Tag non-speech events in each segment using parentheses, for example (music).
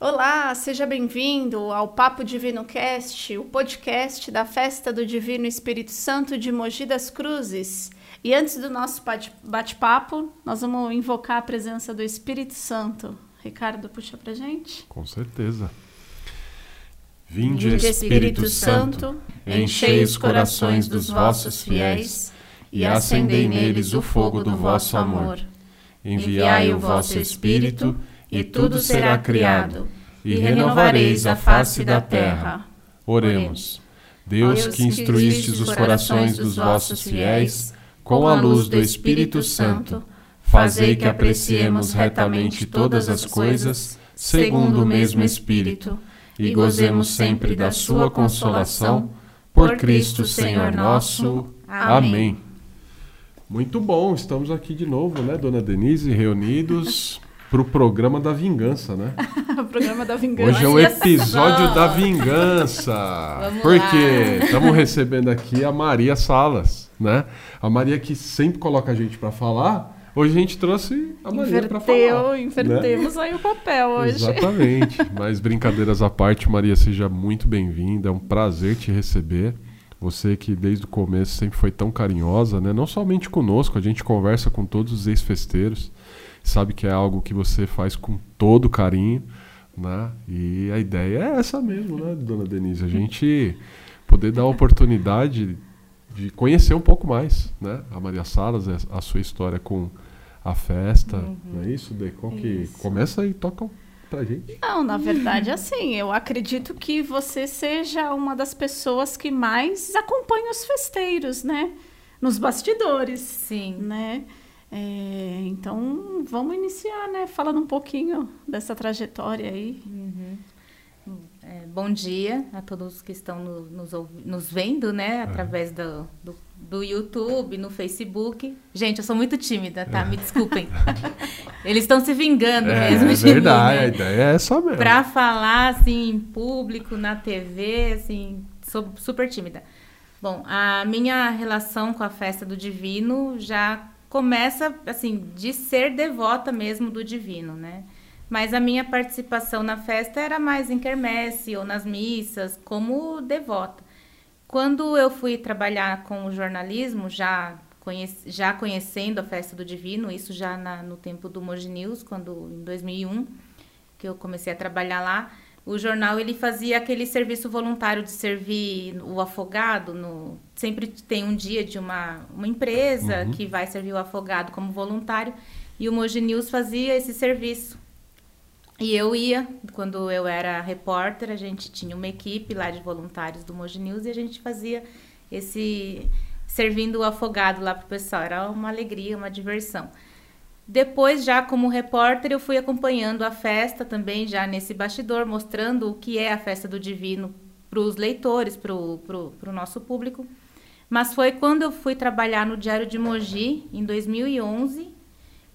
Olá, seja bem-vindo ao Papo Divino Cast, o podcast da Festa do Divino Espírito Santo de Mogi das Cruzes. E antes do nosso bate-papo, nós vamos invocar a presença do Espírito Santo. Ricardo, puxa pra gente. Com certeza. Vinde, Espírito Santo, enchei os corações dos vossos fiéis e acendei neles o fogo do vosso amor. Enviai o vosso Espírito e tudo será criado, e renovareis a face da terra. Oremos. Deus que instruístes os corações dos vossos fiéis com a luz do Espírito Santo, fazei que apreciemos retamente todas as coisas, segundo o mesmo Espírito, e gozemos sempre da sua consolação, por Cristo Senhor nosso. Amém. Muito bom, estamos aqui de novo, né, Dona Denise, reunidos pro programa da vingança, né? (laughs) o programa da vingança. Hoje é o episódio da vingança. (laughs) Vamos porque estamos recebendo aqui a Maria Salas, né? A Maria que sempre coloca a gente para falar. Hoje a gente trouxe a Maria para falar. Né? Invertemos né? aí o papel hoje. Exatamente. (laughs) Mas brincadeiras à parte, Maria, seja muito bem-vinda. É um prazer te receber. Você que desde o começo sempre foi tão carinhosa, né? Não somente conosco, a gente conversa com todos os ex-festeiros sabe que é algo que você faz com todo carinho, né? E a ideia é essa mesmo, né, dona Denise? A gente poder dar a oportunidade de conhecer um pouco mais, né? A Maria Salas, a sua história com a festa, uhum. não é isso, Decon? Que começa e toca pra gente. Não, na verdade, assim, eu acredito que você seja uma das pessoas que mais acompanha os festeiros, né? Nos bastidores. Sim. Né? É, então, vamos iniciar, né? Falando um pouquinho dessa trajetória aí. Uhum. É, bom dia a todos que estão no, nos, nos vendo, né? Através do, do, do, YouTube, no Facebook. Gente, eu sou muito tímida, tá? Me desculpem. (laughs) Eles estão se vingando é, mesmo é de verdade, mim, né? a ideia é essa mesmo. Pra falar, assim, em público, na TV, assim, sou super tímida. Bom, a minha relação com a festa do Divino já começa assim de ser devota mesmo do divino, né? Mas a minha participação na festa era mais em quermesse ou nas missas, como devota. Quando eu fui trabalhar com o jornalismo, já, já conhecendo a festa do divino, isso já na, no tempo do Moji News, quando em 2001 que eu comecei a trabalhar lá, o jornal ele fazia aquele serviço voluntário de servir o afogado no sempre tem um dia de uma, uma empresa uhum. que vai servir o afogado como voluntário e o Moji News fazia esse serviço. E eu ia quando eu era repórter a gente tinha uma equipe lá de voluntários do Moji News e a gente fazia esse servindo o afogado lá pro pessoal. Era uma alegria uma diversão depois, já como repórter, eu fui acompanhando a festa também, já nesse bastidor, mostrando o que é a festa do Divino para os leitores, para o nosso público. Mas foi quando eu fui trabalhar no Diário de Mogi, em 2011,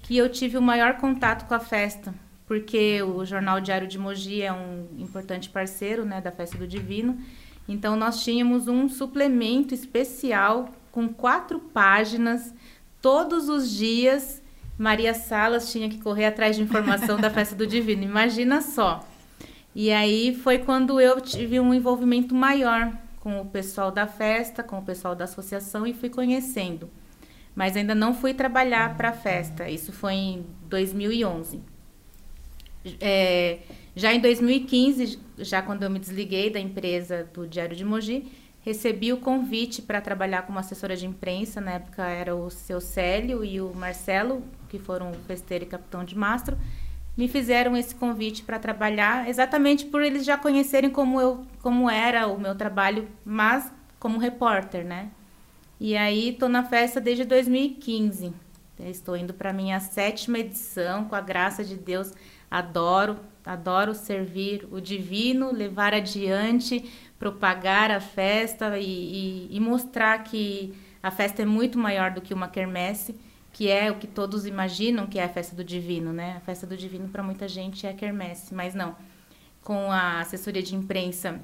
que eu tive o maior contato com a festa, porque o jornal Diário de Mogi é um importante parceiro né, da Festa do Divino. Então, nós tínhamos um suplemento especial com quatro páginas, todos os dias Maria Salas tinha que correr atrás de informação da festa do Divino. Imagina só. E aí foi quando eu tive um envolvimento maior com o pessoal da festa, com o pessoal da associação e fui conhecendo. Mas ainda não fui trabalhar para a festa. Isso foi em 2011. É, já em 2015, já quando eu me desliguei da empresa do Diário de Mogi, recebi o convite para trabalhar como assessora de imprensa. Na época era o seu Célio e o Marcelo, que foram festeiro e capitão de mastro, me fizeram esse convite para trabalhar, exatamente por eles já conhecerem como eu, como era o meu trabalho, mas como repórter, né? E aí estou na festa desde 2015. Estou indo para minha sétima edição, com a graça de Deus. Adoro, adoro servir o divino, levar adiante, propagar a festa e, e, e mostrar que a festa é muito maior do que uma quermesse que é o que todos imaginam que é a festa do divino, né? A festa do divino para muita gente é a quermesse, mas não. Com a assessoria de imprensa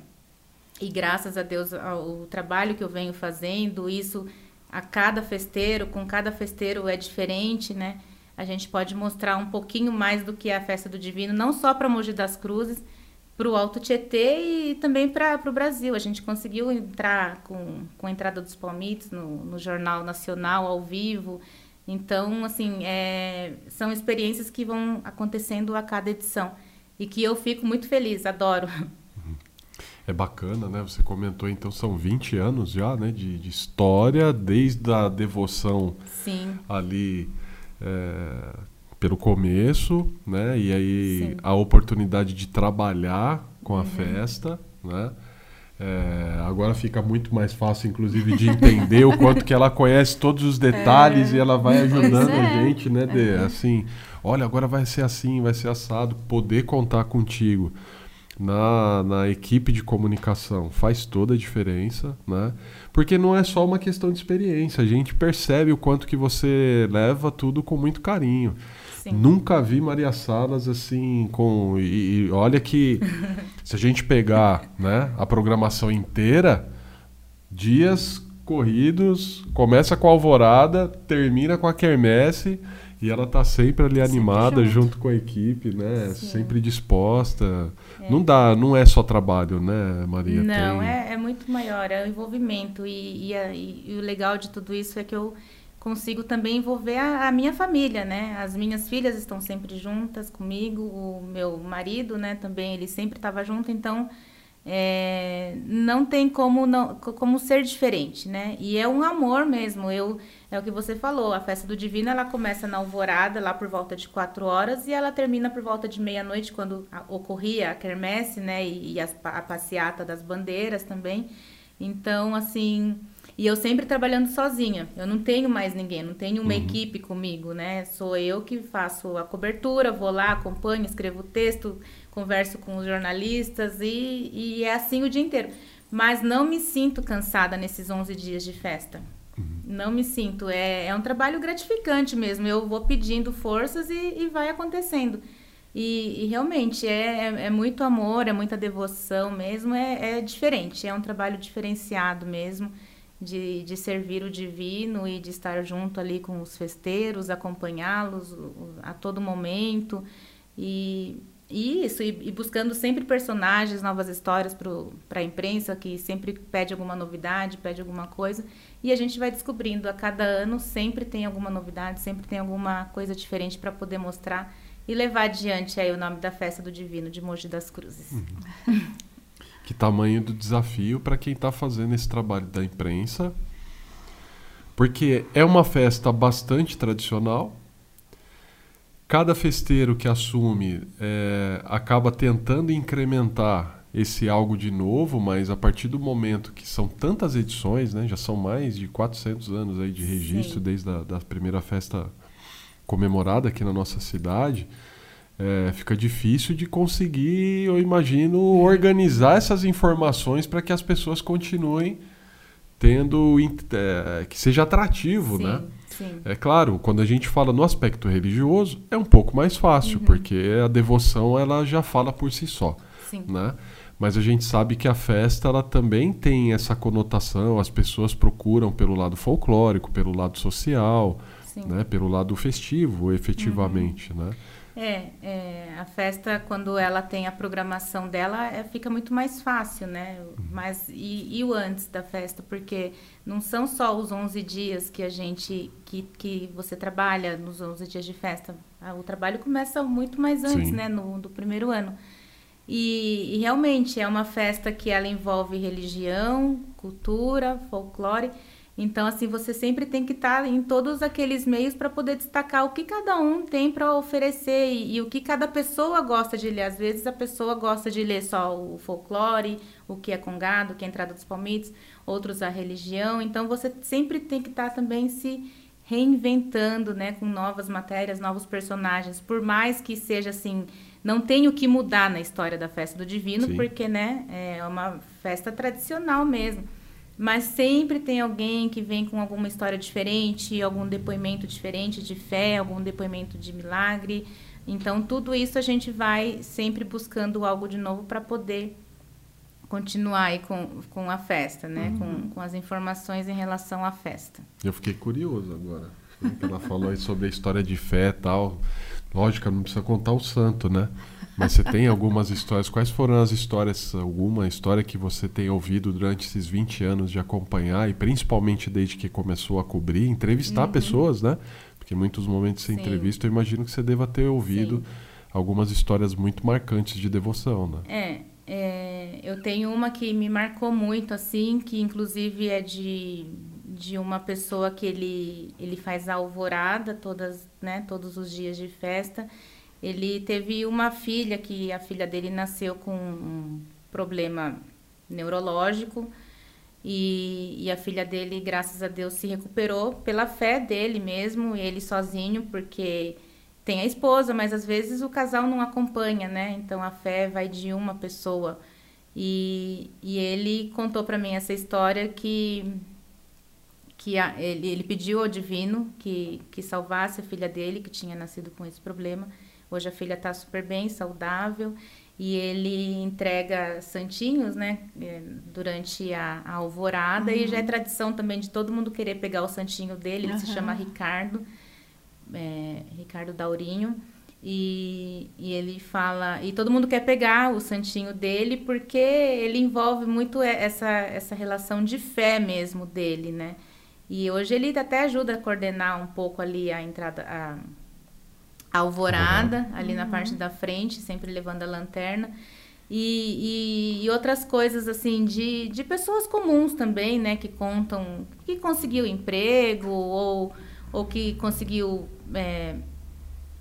e graças a Deus ao trabalho que eu venho fazendo, isso a cada festeiro, com cada festeiro é diferente, né? a gente pode mostrar um pouquinho mais do que é a festa do Divino, não só para Mogi das Cruzes, para o Alto Tietê e também para o Brasil. A gente conseguiu entrar com, com a entrada dos palmitos no, no Jornal Nacional, ao vivo. Então, assim, é, são experiências que vão acontecendo a cada edição e que eu fico muito feliz, adoro. (laughs) É bacana, né? Você comentou, então, são 20 anos já, né? De, de história, desde a devoção Sim. ali é, pelo começo, né? E aí Sim. a oportunidade de trabalhar com a uhum. festa, né? É, agora fica muito mais fácil, inclusive, de entender o quanto que ela conhece todos os detalhes é. e ela vai ajudando a é. gente, né? De, é. assim, olha, agora vai ser assim, vai ser assado, poder contar contigo na, na equipe de comunicação faz toda a diferença, né? Porque não é só uma questão de experiência, a gente percebe o quanto que você leva tudo com muito carinho. Sim. Nunca vi Maria Salas assim com e, e olha que (laughs) se a gente pegar, né, a programação inteira, dias corridos, começa com a alvorada, termina com a quermesse e ela tá sempre ali sempre animada junto. junto. com a equipe, né? Sim. Sempre disposta. É. Não dá, não é só trabalho, né, Maria? Não, Tem... é, é, muito maior, é o envolvimento. E, e, a, e, o legal de tudo isso é que eu consigo também envolver a, a, minha família, né? As minhas filhas estão sempre juntas comigo, o meu marido, né, também, ele sempre estava junto, então é, não tem como, não, como ser diferente, né? E é um amor mesmo. Eu é o que você falou. A festa do Divino ela começa na alvorada lá por volta de quatro horas e ela termina por volta de meia noite quando ocorria a quermesse, né? E, e a, a passeata das bandeiras também. Então assim e eu sempre trabalhando sozinha. Eu não tenho mais ninguém, não tenho uma uhum. equipe comigo, né? Sou eu que faço a cobertura, vou lá, acompanho, escrevo o texto, converso com os jornalistas e, e é assim o dia inteiro. Mas não me sinto cansada nesses 11 dias de festa. Uhum. Não me sinto. É, é um trabalho gratificante mesmo. Eu vou pedindo forças e, e vai acontecendo. E, e realmente é, é, é, muito amor, é muita devoção mesmo. É, é diferente. É um trabalho diferenciado mesmo. De, de servir o divino e de estar junto ali com os festeiros, acompanhá-los a todo momento. E isso, e, e, buscando sempre personagens, novas histórias para a imprensa, que sempre pede alguma novidade, pede alguma coisa. E a gente vai descobrindo, a cada ano sempre tem alguma novidade, sempre tem alguma coisa diferente para poder mostrar e levar adiante aí o nome da festa do Divino de Mogi das Cruzes. Uhum. (laughs) que tamanho do desafio para quem está fazendo esse trabalho da imprensa, porque é uma festa bastante tradicional, cada festeiro que assume é, acaba tentando incrementar esse algo de novo, mas a partir do momento que são tantas edições, né, já são mais de 400 anos aí de registro Sim. desde a da primeira festa comemorada aqui na nossa cidade, é, fica difícil de conseguir, eu imagino, organizar essas informações para que as pessoas continuem tendo é, que seja atrativo, Sim. né? Sim. É claro, quando a gente fala no aspecto religioso, é um pouco mais fácil, uhum. porque a devoção ela já fala por si só, Sim. né? Mas a gente sabe que a festa ela também tem essa conotação, as pessoas procuram pelo lado folclórico, pelo lado social, né? pelo lado festivo, efetivamente, uhum. né? É, é, a festa, quando ela tem a programação dela, é, fica muito mais fácil, né? Uhum. Mas, e, e, o antes da festa? Porque não são só os 11 dias que a gente, que, que você trabalha nos 11 dias de festa. Ah, o trabalho começa muito mais antes, Sim. né? No, do primeiro ano. E, e realmente é uma festa que ela envolve religião, cultura, folclore então, assim, você sempre tem que estar em todos aqueles meios para poder destacar o que cada um tem para oferecer e, e, o que cada pessoa gosta de ler. Às vezes a pessoa gosta de ler só o folclore, o que é congado, o que é entrada dos palmitos, outros a religião. Então, você sempre tem que estar também se reinventando, né, com novas matérias, novos personagens. Por mais que seja assim, não tem o que mudar na história da festa do divino, Sim. porque, né, é uma festa tradicional mesmo mas sempre tem alguém que vem com alguma história diferente, algum depoimento diferente de fé, algum depoimento de milagre. Então, tudo isso a gente vai sempre buscando algo de novo para poder continuar aí com, com a festa, né? Uhum. Com, com as informações em relação à festa. Eu fiquei curioso agora. Ela falou aí sobre a história de fé e tal. Lógico, não precisa contar o santo, né? Mas você tem algumas histórias. Quais foram as histórias, alguma história que você tem ouvido durante esses 20 anos de acompanhar e principalmente desde que começou a cobrir, entrevistar uhum. pessoas, né? Porque em muitos momentos você Sim. entrevista, eu imagino que você deva ter ouvido Sim. algumas histórias muito marcantes de devoção, né? É, é, eu tenho uma que me marcou muito, assim, que inclusive é de, de uma pessoa que ele, ele faz alvorada todas, né, todos os dias de festa. Ele teve uma filha que a filha dele nasceu com um problema neurológico e, e a filha dele, graças a Deus, se recuperou pela fé dele mesmo, ele sozinho, porque tem a esposa, mas às vezes o casal não acompanha, né? Então a fé vai de uma pessoa. E, e ele contou para mim essa história que que a, ele, ele pediu ao divino que, que salvasse a filha dele, que tinha nascido com esse problema. Hoje a filha está super bem, saudável, e ele entrega santinhos, né, é, durante a, a alvorada, uhum. e já é tradição também de todo mundo querer pegar o santinho dele, ele uhum. se chama Ricardo, é, Ricardo Daurinho, e, e ele fala, e todo mundo quer pegar o santinho dele, porque ele envolve muito essa, essa relação de fé mesmo dele, né, e hoje ele até ajuda a coordenar um pouco ali a entrada, a alvorada, ali uhum. na parte da frente, sempre levando a lanterna. E, e, e, outras coisas assim de, de pessoas comuns também, né, que contam que conseguiu emprego ou, ou que conseguiu é,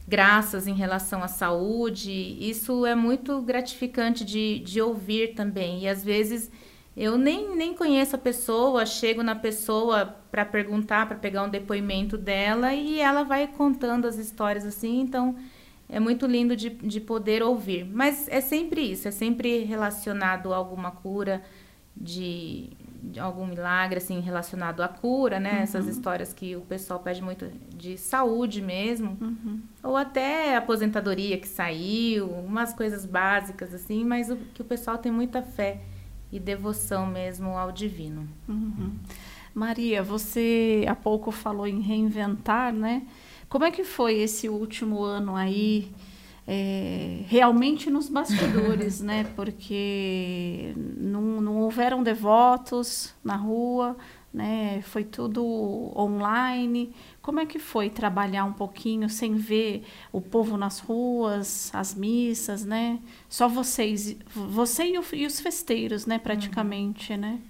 graças em relação à saúde. Isso é muito gratificante de, de ouvir também. E às vezes eu nem, nem conheço a pessoa, chego na pessoa para perguntar, para pegar um depoimento dela e ela vai contando as histórias assim, então é muito lindo de, de poder ouvir. Mas é sempre isso, é sempre relacionado a alguma cura, de, de algum milagre, assim, relacionado à cura, né? Uhum. Essas histórias que o pessoal pede muito de saúde mesmo, uhum. ou até aposentadoria que saiu, umas coisas básicas, assim, mas o, que o pessoal tem muita fé e devoção mesmo ao divino. Uhum. Maria, você há pouco falou em reinventar, né? Como é que foi esse último ano aí, é, realmente nos bastidores, (laughs) né? Porque não, não houveram devotos na rua, né? Foi tudo online. Como é que foi trabalhar um pouquinho sem ver o povo nas ruas, as missas, né? Só vocês, você e, o, e os festeiros, né? Praticamente, uhum. né?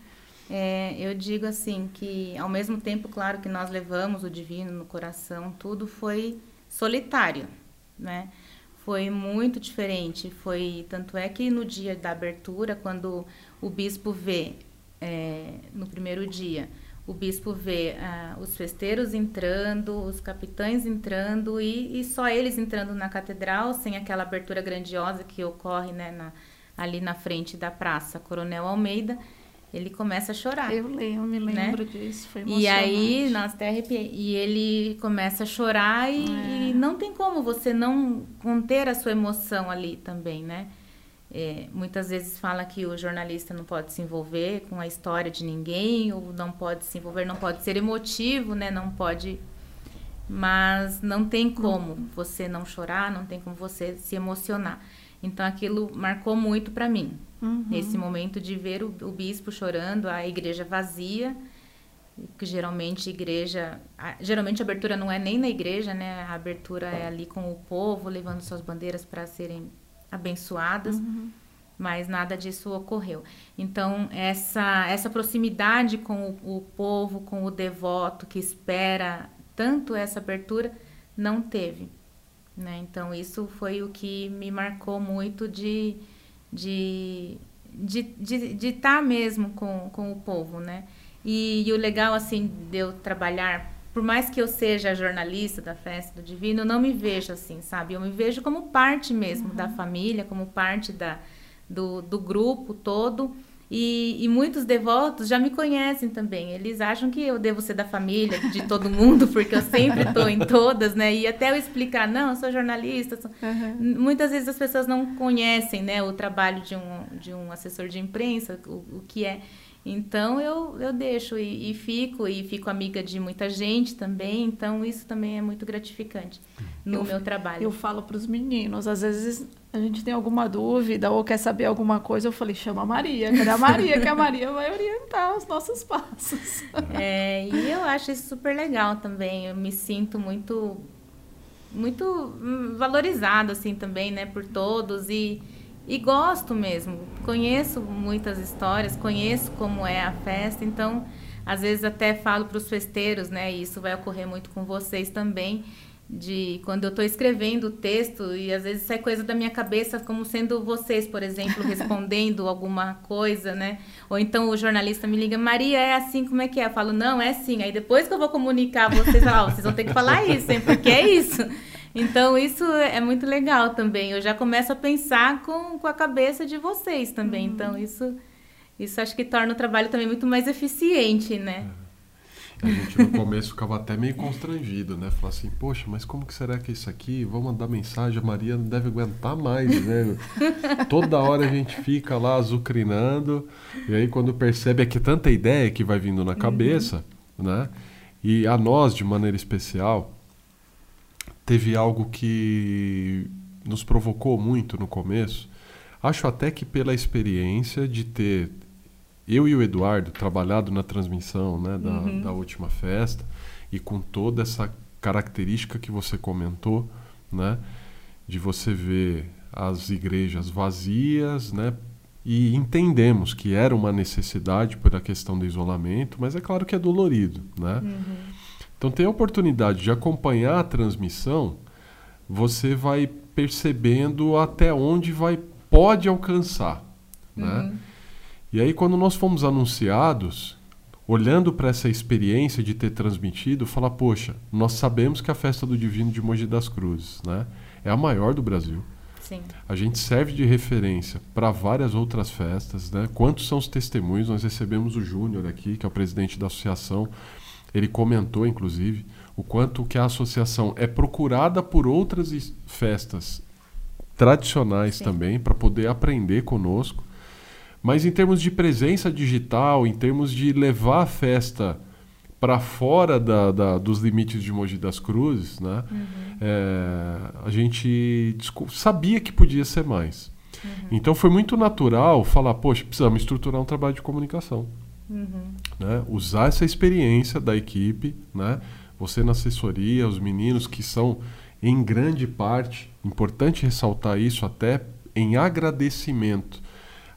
É, eu digo assim que ao mesmo tempo, claro que nós levamos o divino no coração, tudo foi solitário, né? Foi muito diferente. Foi tanto é que no dia da abertura, quando o bispo vê é, no primeiro dia. O bispo vê ah, os festeiros entrando, os capitães entrando e, e, só eles entrando na catedral, sem aquela abertura grandiosa que ocorre né, na, ali na frente da praça Coronel Almeida. Ele começa a chorar. Eu lembro, me né? lembro né? disso, foi emocionante. E aí, nós até arrepiei. E ele começa a chorar e, é. e não tem como você não conter a sua emoção ali também, né? É, muitas vezes fala que o jornalista não pode se envolver com a história de ninguém, ou não pode se envolver, não pode ser emotivo, né? Não pode. Mas não tem como você não chorar, não tem como você se emocionar. Então aquilo marcou muito para mim. Uhum. Nesse momento de ver o, o, bispo chorando, a igreja vazia, que geralmente igreja, a, geralmente a abertura não é nem na igreja, né? A abertura é ali com o povo levando suas bandeiras para serem abençoadas, uhum. mas nada disso ocorreu. Então, essa, essa proximidade com o, o povo, com o devoto que espera tanto essa abertura, não teve. Né? Então, isso foi o que me marcou muito de de de estar de, de tá mesmo com, com o povo, né? E, e, o legal, assim, de eu trabalhar por mais que eu seja jornalista da festa do divino, eu não me vejo assim, sabe? Eu me vejo como parte mesmo uhum. da família, como parte da, do, do grupo todo. E, e, muitos devotos já me conhecem também. Eles acham que eu devo ser da família, de todo (laughs) mundo, porque eu sempre estou em todas, né? E até eu explicar, não, eu sou jornalista. Sou... Uhum. Muitas vezes as pessoas não conhecem, né, o trabalho de um, de um assessor de imprensa, o, o que é. Então eu, eu deixo e, e, fico, e fico amiga de muita gente também, então isso também é muito gratificante no eu, meu trabalho. Eu falo para os meninos, às vezes a gente tem alguma dúvida ou quer saber alguma coisa, eu falei, chama a Maria, cadê a Maria? que a Maria vai orientar os nossos passos. É, e eu acho isso super legal também, eu me sinto muito muito hum, valorizado assim também, né, por todos e e gosto mesmo. Conheço muitas histórias, conheço como é a festa, então às vezes até falo para os festeiros, né? E isso vai ocorrer muito com vocês também, de quando eu estou escrevendo o texto e às vezes sai coisa da minha cabeça como sendo vocês, por exemplo, (laughs) respondendo alguma coisa, né? Ou então o jornalista me liga, Maria, é assim, como é que é? Eu falo, não, é assim. Aí depois que eu vou comunicar, vocês falam, oh, vocês vão ter que falar isso, hein? Porque é isso. Então, isso é muito legal também. Eu já começo a pensar com, com a cabeça de vocês também. Uhum. Então, isso, isso acho que torna o trabalho também muito mais eficiente, né? É. A gente no começo ficava até meio constrangido, né? Falar assim, poxa, mas como que será que é isso aqui? Vou mandar mensagem, a Maria não deve aguentar mais, né? (laughs) Toda hora a gente fica lá azucrinando, e aí quando percebe é que tanta ideia que vai vindo na cabeça, uhum. né? E a nós, de maneira especial, teve algo que nos provocou muito no começo. Acho até que pela experiência de ter eu e o Eduardo trabalhado na transmissão né, da, uhum. da última festa e com toda essa característica que você comentou, né, de você ver as igrejas vazias, né, e entendemos que era uma necessidade pela questão do isolamento, mas é claro que é dolorido, né? Uhum. Então, tem a oportunidade de acompanhar a transmissão, você vai percebendo até onde vai pode alcançar, né? uhum. né? E aí, quando nós fomos anunciados, olhando para essa experiência de ter transmitido, falar, poxa, nós sabemos que a festa do Divino de Mogi das Cruzes, né, é a maior do Brasil. Sim. A gente serve de referência para várias outras festas, né? Quantos são os testemunhos? Nós recebemos o Júnior aqui, que é o presidente da associação ele comentou, inclusive, o quanto que a associação é procurada por outras festas tradicionais Sim. também, para poder aprender conosco. Mas em termos de presença digital, em termos de levar a festa para fora da, da, dos limites de Mogi das Cruzes, né? Uhum. É, a gente sabia que podia ser mais. Uhum. Então foi muito natural falar, poxa, precisamos estruturar um trabalho de comunicação. Uhum. Né? Usar essa experiência da equipe, né? você na assessoria, os meninos que são, em grande parte, importante ressaltar isso até em agradecimento.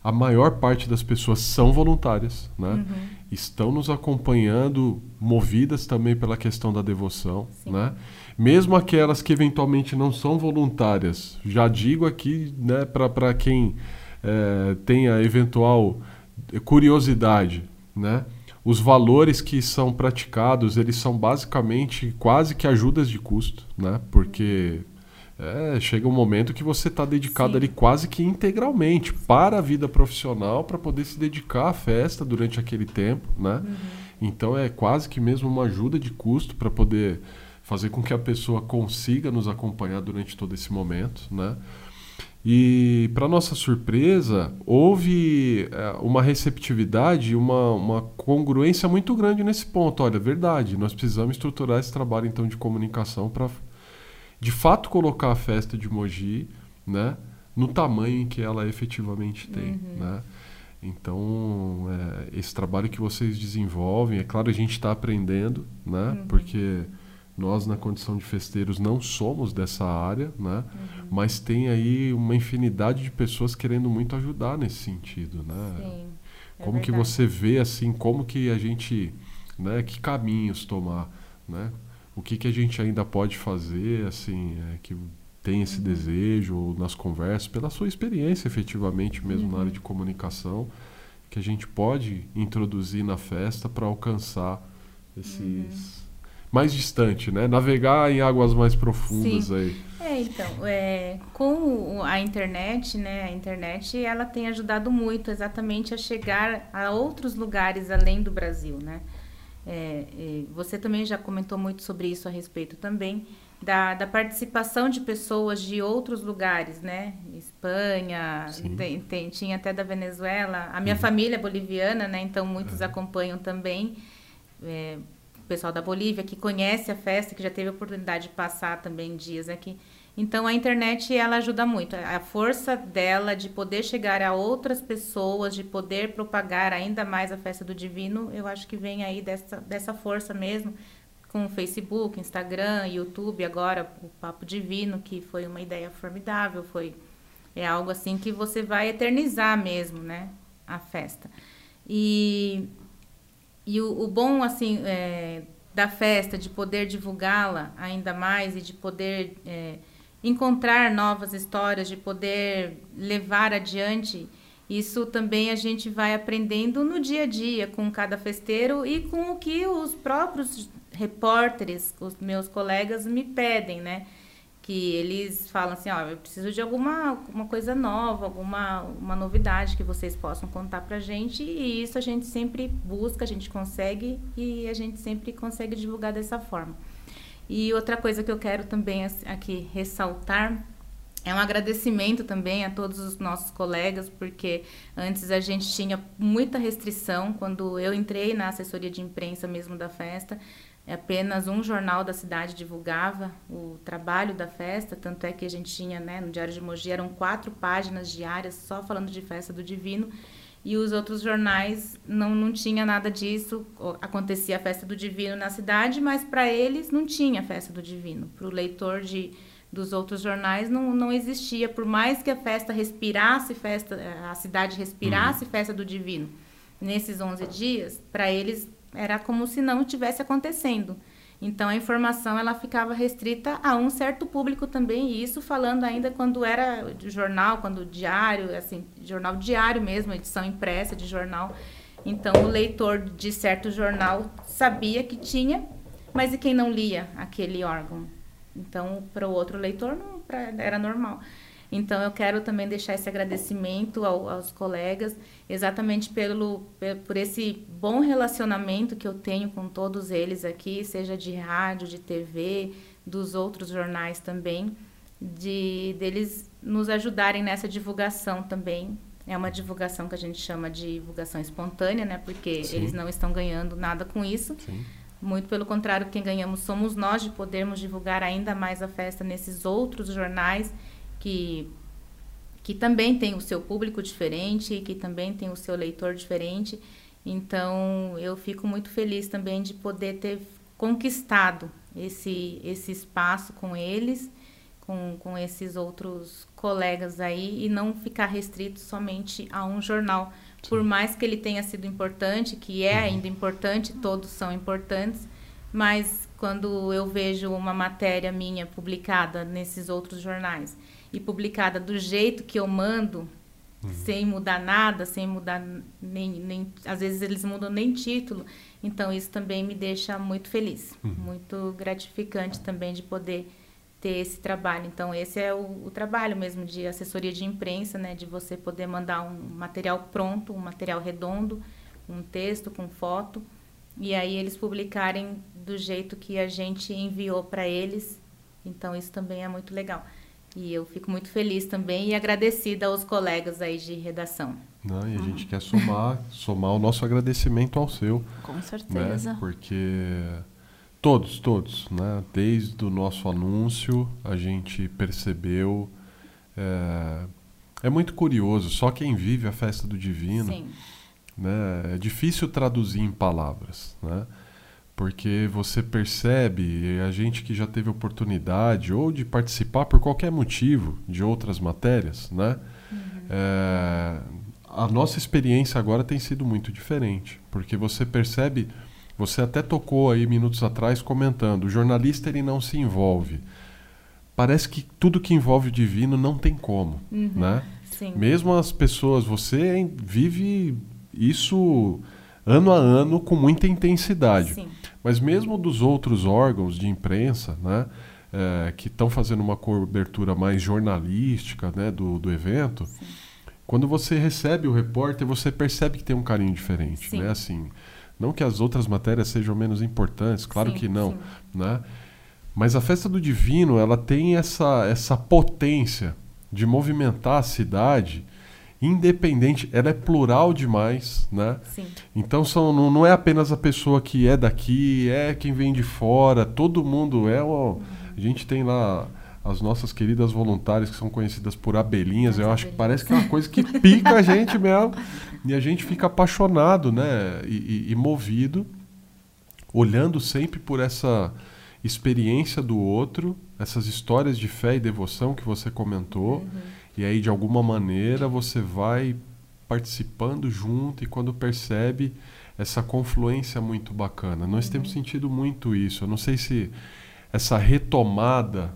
A maior parte das pessoas são voluntárias, né? Uhum. estão nos acompanhando, movidas também pela questão da devoção. Né? Mesmo aquelas que eventualmente não são voluntárias, já digo aqui né, para quem é, tenha eventual curiosidade, né? Os valores que são praticados, eles são basicamente quase que ajudas de custo, né? Porque é, chega um momento que você está dedicado Sim. ali quase que integralmente para a vida profissional para poder se dedicar à festa durante aquele tempo, né? Uhum. Então é quase que mesmo uma ajuda de custo para poder fazer com que a pessoa consiga nos acompanhar durante todo esse momento, né? E, para nossa surpresa, houve é, uma receptividade, uma, uma congruência muito grande nesse ponto. Olha, verdade, nós precisamos estruturar esse trabalho então de comunicação para, de fato, colocar a festa de Mogi né, no tamanho em que ela efetivamente tem. Uhum. Né? Então, é, esse trabalho que vocês desenvolvem, é claro, a gente está aprendendo, né? Uhum. Porque nós, na condição de festeiros, não somos dessa área, né? Uhum. Mas tem aí uma infinidade de pessoas querendo muito ajudar nesse sentido, né? Sim, é como verdade. que você vê, assim, como que a gente, né? Que caminhos tomar, né? O que que a gente ainda pode fazer, assim, é, que tem esse uhum. desejo nas conversas, pela sua experiência, efetivamente, mesmo uhum. na área uhum. de comunicação, que a gente pode introduzir na festa para alcançar esses uhum mais distante, né? Navegar em águas mais profundas Sim. aí. É, então, é, com a internet, né? A internet, ela tem ajudado muito exatamente a chegar a outros lugares além do Brasil, né? É, é, você também já comentou muito sobre isso a respeito também, da, da participação de pessoas de outros lugares, né? Espanha, tem, tem, tinha até da Venezuela. A minha uhum. família é boliviana, né? Então muitos uhum. acompanham também. É, pessoal da Bolívia que conhece a festa, que já teve a oportunidade de passar também dias aqui. Então a internet ela ajuda muito. A força dela de poder chegar a outras pessoas, de poder propagar ainda mais a festa do divino, eu acho que vem aí dessa, dessa força mesmo com o Facebook, Instagram, YouTube, agora o Papo Divino, que foi uma ideia formidável, foi é algo assim que você vai eternizar mesmo, né, a festa. E, e o, o bom, assim, é, da festa, de poder divulgá-la ainda mais e de poder é, encontrar novas histórias, de poder levar adiante, isso também a gente vai aprendendo no dia a dia com cada festeiro e com o que os próprios repórteres, os meus colegas me pedem, né? Que eles falam assim, ó, eu preciso de alguma uma coisa nova, alguma uma novidade que vocês possam contar pra gente. E isso a gente sempre busca, a gente consegue e a gente sempre consegue divulgar dessa forma. E outra coisa que eu quero também aqui ressaltar é um agradecimento também a todos os nossos colegas, porque antes a gente tinha muita restrição quando eu entrei na assessoria de imprensa mesmo da festa. Apenas um jornal da cidade divulgava o trabalho da festa, tanto é que a gente tinha, né, no Diário de Mogi, eram quatro páginas diárias só falando de festa do Divino, e os outros jornais não, não tinha nada disso. Acontecia a festa do Divino na cidade, mas para eles não tinha festa do Divino. Para o leitor de, dos outros jornais não, não existia, por mais que a festa respirasse, festa, a cidade respirasse uhum. festa do Divino. Nesses 11 dias, para eles era como se não estivesse acontecendo. Então a informação ela ficava restrita a um certo público também, e isso falando ainda quando era jornal, quando diário, assim, jornal diário mesmo, edição impressa de jornal. Então o leitor de certo jornal sabia que tinha, mas e quem não lia aquele órgão? Então para o outro leitor não, pra, era normal. Então, eu quero também deixar esse agradecimento ao, aos colegas, exatamente pelo, por esse bom relacionamento que eu tenho com todos eles aqui, seja de rádio, de TV, dos outros jornais também, de deles nos ajudarem nessa divulgação também. É uma divulgação que a gente chama de divulgação espontânea, né? Porque Sim. eles não estão ganhando nada com isso. Sim. Muito pelo contrário, quem ganhamos somos nós de podermos divulgar ainda mais a festa nesses outros jornais que que também tem o seu público diferente, que também tem o seu leitor diferente. Então, eu fico muito feliz também de poder ter conquistado esse, esse espaço com eles, com, com esses outros colegas aí, e não ficar restrito somente a um jornal. Sim. Por mais que ele tenha sido importante, que é uhum. ainda importante, todos são importantes, mas quando eu vejo uma matéria minha publicada nesses outros jornais e publicada do jeito que eu mando, uhum. sem mudar nada, sem mudar nem, nem. Às vezes eles mudam nem título. Então isso também me deixa muito feliz, uhum. muito gratificante também de poder ter esse trabalho. Então esse é o, o, trabalho mesmo de assessoria de imprensa, né? De você poder mandar um material pronto, um material redondo, um texto com foto, e aí eles publicarem do jeito que a gente enviou para eles. Então isso também é muito legal. E eu fico muito feliz também e agradecida aos colegas aí de redação. Não, e a uhum. gente quer somar, somar o nosso agradecimento ao seu. Com né? certeza. Né? Porque todos, todos, né? Desde o nosso anúncio a gente percebeu. É, é muito curioso, só quem vive a festa do divino. Sim. Né? É difícil traduzir em palavras, né? Porque você percebe, a gente que já teve oportunidade ou de participar por qualquer motivo de outras matérias, né? Uhum. É, a nossa experiência agora tem sido muito diferente, porque você percebe, você até tocou aí minutos atrás comentando, o jornalista ele não se envolve. Parece que tudo que envolve o divino não tem como, uhum. né? Sim. Mesmo as pessoas, você vive isso ano a ano com muita intensidade. Sim. Mas mesmo dos outros órgãos de imprensa, né, é, que estão fazendo uma cobertura mais jornalística né, do, do evento, Sim. quando você recebe o repórter, você percebe que tem um carinho diferente. Né? Assim, não que as outras matérias sejam menos importantes, claro sim, que não. Né? Mas a festa do divino, ela tem essa, essa potência de movimentar a cidade independente, ela é plural demais, né? Sim. Então são, não, não é apenas a pessoa que é daqui, é quem vem de fora, todo mundo é. Ó, a gente tem lá as nossas queridas voluntárias que são conhecidas por abelhinhas. As eu abelhinhas. acho que parece que é uma coisa que pica a gente mesmo. (laughs) E a gente fica apaixonado, né? E, e, e movido, olhando sempre por essa experiência do outro, essas histórias de fé e devoção que você comentou. Uhum e aí, de alguma maneira, você vai participando junto e quando percebe essa confluência muito bacana. Nós uhum. temos sentido muito isso. Eu não sei se essa retomada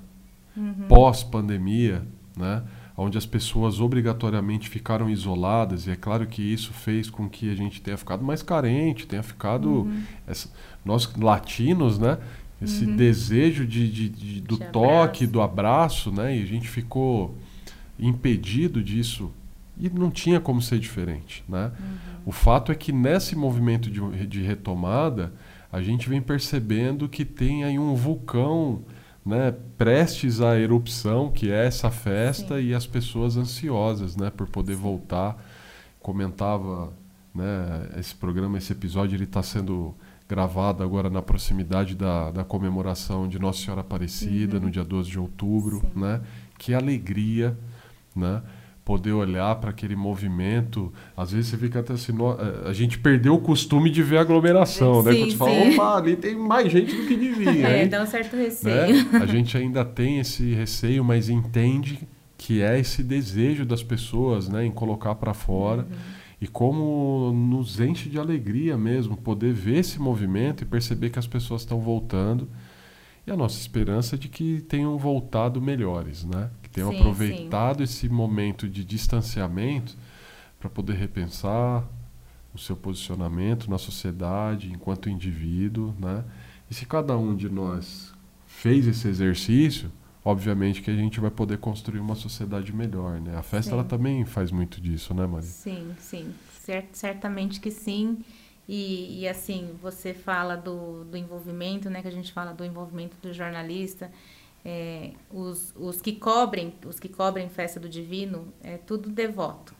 uhum. pós-pandemia, né? onde as pessoas obrigatoriamente ficaram isoladas, e é claro que isso fez com que a gente tenha ficado mais carente, tenha ficado. Uhum. Essa, nós latinos, né? Esse uhum. desejo de, de, de do de toque, do abraço, né? E a gente ficou impedido disso e não tinha como ser diferente, né? Uhum. O fato é que nesse movimento de, de, retomada a gente vem percebendo que tem aí um vulcão, né, prestes à erupção, que é essa festa Sim. e as pessoas ansiosas, né, por poder voltar. Comentava, né, esse programa, esse episódio, ele está sendo gravado agora na proximidade da, da comemoração de Nossa Senhora Aparecida, uhum. no dia 12 de outubro, Sim. né? Que alegria né? Poder olhar para aquele movimento. Às vezes você fica até assim, no, eh, a gente perdeu o costume de ver aglomeração, sim, né? Quando você fala, opa, ali tem mais gente do que devia. É, dá um certo receio. Né? A gente ainda tem esse receio, mas entende que é esse desejo das pessoas, né, em colocar para fora. Uhum. E como nos enche de alegria mesmo poder ver esse movimento e perceber que as pessoas estão voltando. E a nossa esperança é de que tenham voltado melhores, né? Tenham sim, aproveitado sim. esse momento de distanciamento para poder repensar o seu posicionamento na sociedade, enquanto indivíduo, né? E se cada um de nós fez esse exercício, obviamente que a gente vai poder construir uma sociedade melhor, né? A festa sim. ela também faz muito disso, né, Maria? Sim, sim, Cert certamente que sim. E, e, assim, você fala do, do envolvimento, né? Que a gente fala do envolvimento do jornalista é, os, os que cobrem, os que cobrem festa do divino, é tudo devoto.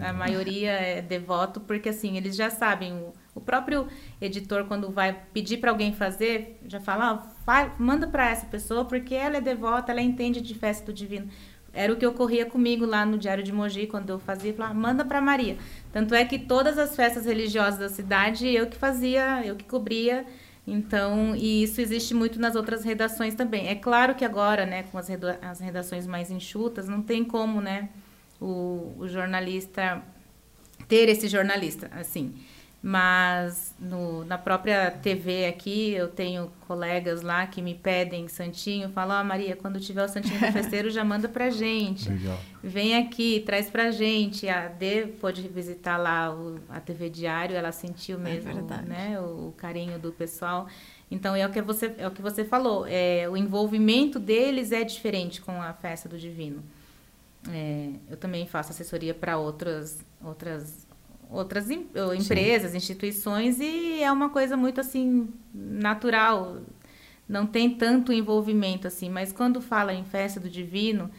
a maioria é devoto porque assim eles já sabem o, o próprio editor quando vai pedir para alguém fazer já fala ah, manda para essa pessoa porque ela é devota ela entende de festa do divino. Era o que ocorria comigo lá no Diário de Mogi quando eu fazia falava, manda para Maria. Tanto é que todas as festas religiosas da cidade eu que fazia eu que cobria então, e isso existe muito nas outras redações também. É claro que agora, né, com as, as redações mais enxutas, não tem como, né, o, o jornalista ter esse jornalista, assim. Mas no, na própria TV aqui, eu tenho colegas lá que me pedem santinho, falam, ó oh, Maria, quando tiver o santinho do (laughs) festeiro, já manda pra gente. Legal. Vem aqui, traz pra gente. A D pode visitar lá o, a TV Diário, ela sentiu é mesmo é né, o, o, carinho do pessoal. Então é o que você, é o que você falou, é, o envolvimento deles é diferente com a festa do Divino. É, eu também faço assessoria para outras, outras outras em, empresas, Sim. instituições e é uma coisa muito assim natural. Não tem tanto envolvimento assim, mas quando fala em festa do divino,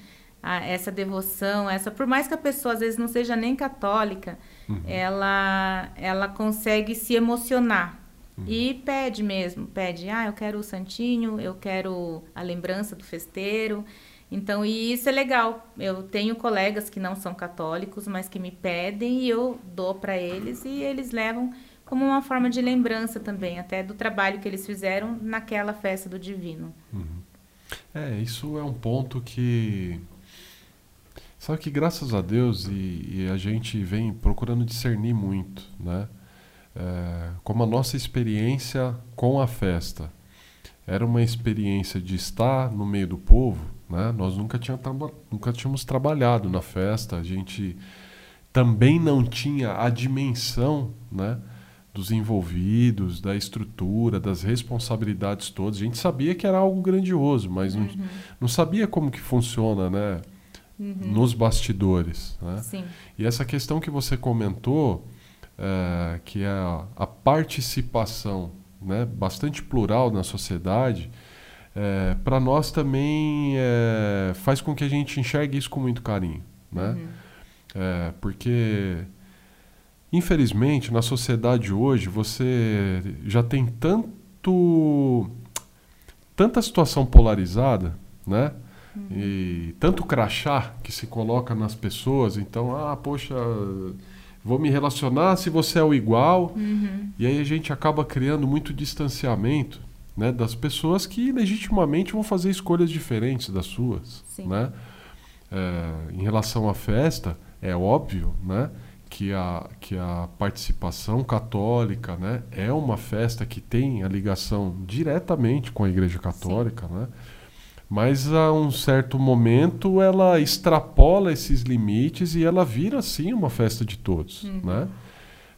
a, essa devoção, essa por mais que a pessoa às vezes não seja nem católica, uhum. ela ela consegue se emocionar. Uhum. E pede mesmo, pede, ah, eu quero o santinho, eu quero a lembrança do festeiro. Então, e isso é legal. Eu tenho colegas que não são católicos, mas que me pedem e eu dou para eles e eles levam como uma forma de lembrança também, até do trabalho que eles fizeram naquela festa do Divino. Uhum. É, isso é um ponto que. Sabe que graças a Deus e, e a gente vem procurando discernir muito, né? É, como a nossa experiência com a festa era uma experiência de estar no meio do povo, né? Nós nunca, tinha nunca tínhamos trabalhado na festa, a gente também não tinha a dimensão né, dos envolvidos, da estrutura, das responsabilidades todas. A gente sabia que era algo grandioso, mas uhum. não, não sabia como que funciona né, uhum. nos bastidores. Né? Sim. E essa questão que você comentou, é, que é a, a participação né, bastante plural na sociedade, é, para nós também é, faz com que a gente enxergue isso com muito carinho, né? Uhum. É, porque infelizmente na sociedade hoje você já tem tanto tanta situação polarizada, né? Uhum. E tanto crachá que se coloca nas pessoas, então, ah, poxa, vou me relacionar se você é o igual. Uhum. E aí a gente acaba criando muito distanciamento né, das pessoas que legitimamente vão fazer escolhas diferentes das suas. Né? É, em relação à festa, é óbvio né, que, a, que a participação católica né, é uma festa que tem a ligação diretamente com a Igreja Católica. Né? Mas a um certo momento ela extrapola esses limites e ela vira sim uma festa de todos, uhum. né?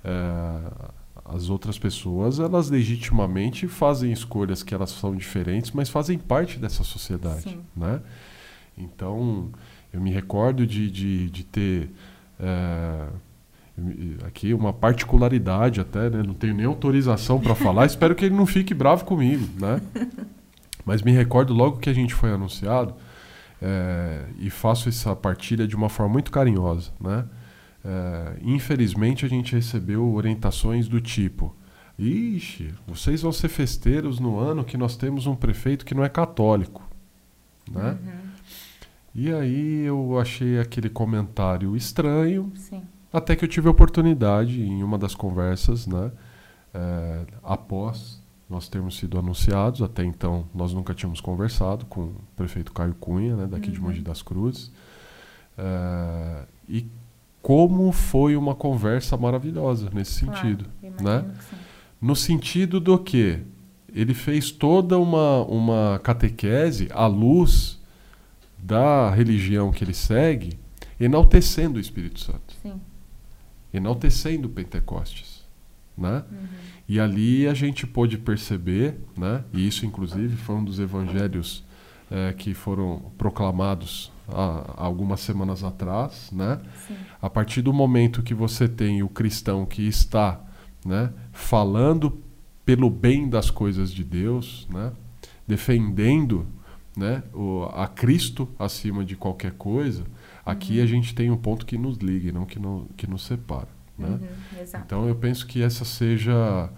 É, as outras pessoas elas legitimamente fazem escolhas que elas são diferentes, mas fazem parte dessa sociedade, sim. né? Então eu me recordo de, de, de ter é, aqui uma particularidade até, né? não tenho nem autorização para (laughs) falar, espero que ele não fique bravo comigo, né? (laughs) Mas me recordo logo que a gente foi anunciado é, e faço essa partilha de uma forma muito carinhosa, né? É, infelizmente a gente recebeu orientações do tipo: Ixi, vocês vão ser festeiros no ano que nós temos um prefeito que não é católico, né? Uhum. E aí eu achei aquele comentário estranho, Sim. até que eu tive a oportunidade em uma das conversas, né? É, após nós termos sido anunciados. Até então, nós nunca tínhamos conversado com o prefeito Caio Cunha, né, daqui uhum. de Mogi das Cruzes. Uh, e como foi uma conversa maravilhosa nesse claro, sentido. Né? No sentido do que ele fez toda uma, uma catequese à luz da religião que ele segue, enaltecendo o Espírito Santo. Sim. Enaltecendo Pentecostes. Né? Uhum. E ali a gente pôde perceber, né, e isso inclusive foi um dos evangelhos é, que foram proclamados há, algumas semanas atrás, né? A partir do momento que você tem o cristão que está, né, falando pelo bem das coisas de Deus, né, defendendo, né, o, a Cristo acima de qualquer coisa, aqui uhum. a gente tem um ponto que nos liga, não que, no, que nos separa. Né? Uhum, então eu penso que essa seja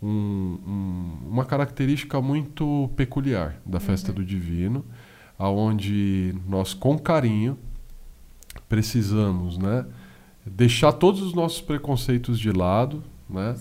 um, um, uma característica muito peculiar da festa uhum. do divino, aonde nós com carinho precisamos, né, deixar todos os nossos preconceitos de lado, né,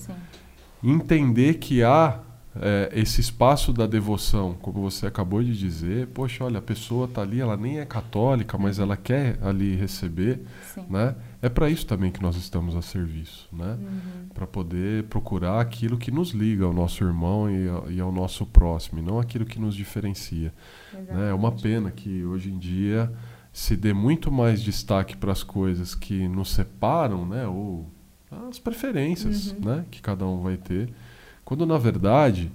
entender que há é, esse espaço da devoção, como você acabou de dizer, poxa, olha, a pessoa está ali, ela nem é católica, mas ela quer ali receber, Sim. né? É para isso também que nós estamos a serviço, né? Uhum. Para poder procurar aquilo que nos liga ao nosso irmão e ao, e ao nosso próximo, e não aquilo que nos diferencia. Né? É uma pena que hoje em dia se dê muito mais destaque para as coisas que nos separam, né? Ou as preferências, uhum. né? Que cada um vai ter quando na verdade,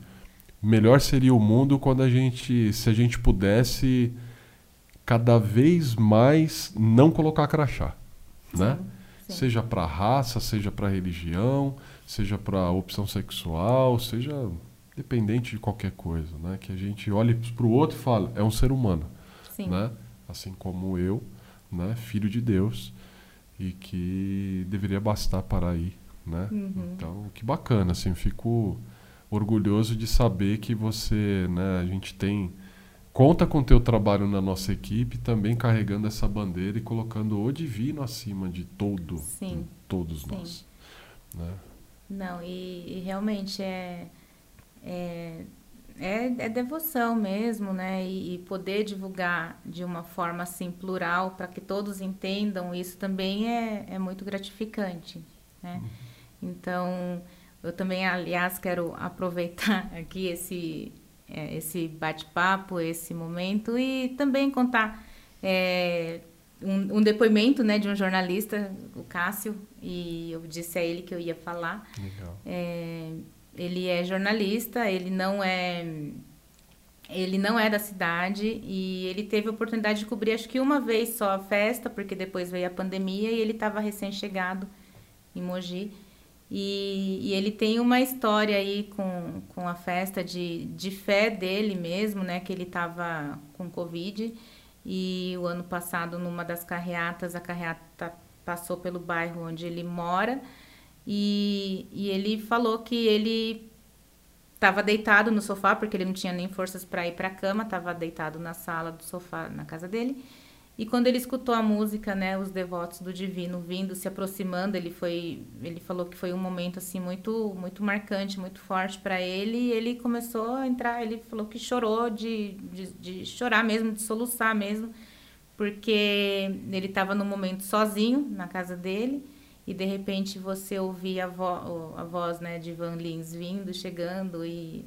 melhor seria o mundo quando a gente, se a gente pudesse cada vez mais não colocar crachá, né? Sim. Seja para raça, seja para religião, seja para opção sexual, seja dependente de qualquer coisa, né? Que a gente olhe para o outro e fale, é um ser humano, sim. né? Assim como eu, né? Filho de Deus e que deveria bastar para aí né? Uhum. Então, que bacana, assim, fico orgulhoso de saber que você, né, a gente tem conta com o teu trabalho na nossa equipe, também carregando essa bandeira e colocando o divino acima de todo, Sim. todos Sim. nós, né? Não, e, e realmente é, é é, é, devoção mesmo, né? E, e, poder divulgar de uma forma assim plural para que todos entendam isso também é, é muito gratificante, né? Uhum. Então, eu também, aliás, quero (laughs) aproveitar aqui esse, é, esse bate-papo, esse momento e também contar é, um, um, depoimento né, de um jornalista, o Cássio, e eu disse a ele que eu ia falar. Legal. É, ele é jornalista, ele não é ele não é da cidade e ele teve a oportunidade de cobrir acho que uma vez só a festa, porque depois veio a pandemia e ele estava recém-chegado em Mogi. E, e, ele tem uma história aí com, com a festa de, de fé dele mesmo, né? Que ele estava com Covid. E o ano passado, numa das carreatas, a carreata passou pelo bairro onde ele mora. E, e ele falou que ele estava deitado no sofá, porque ele não tinha nem forças para ir para a cama, estava deitado na sala do sofá na casa dele. E quando ele escutou a música, né, os devotos do divino vindo, se aproximando, ele foi, ele falou que foi um momento assim muito, muito marcante, muito forte para ele. E ele começou a entrar, ele falou que chorou de, de, de chorar mesmo, de soluçar mesmo, porque ele estava num momento sozinho na casa dele e de repente você ouvia a, vo, a voz, né, de Van Lins vindo, chegando e,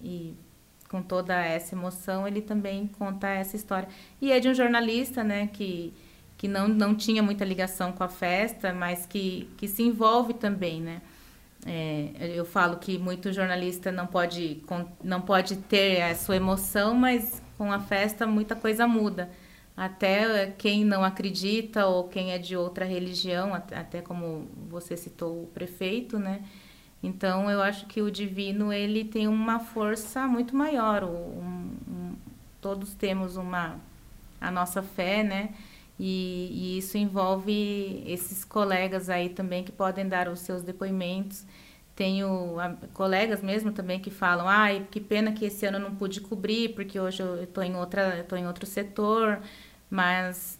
e com toda essa emoção, ele também conta essa história. E é de um jornalista, né, que, que não, não tinha muita ligação com a festa, mas que, que se envolve também, né. É, eu falo que muito jornalista não pode, não pode ter a sua emoção, mas com a festa muita coisa muda. Até quem não acredita ou quem é de outra religião, até como você citou o prefeito, né? Então eu acho que o divino ele tem uma força muito maior. Um, um, todos temos uma a nossa fé, né? E, e, isso envolve esses colegas aí também que podem dar os seus depoimentos. Tenho a, colegas mesmo também que falam, ai, que pena que esse ano eu não pude cobrir, porque hoje eu estou em outra, estou em outro setor, mas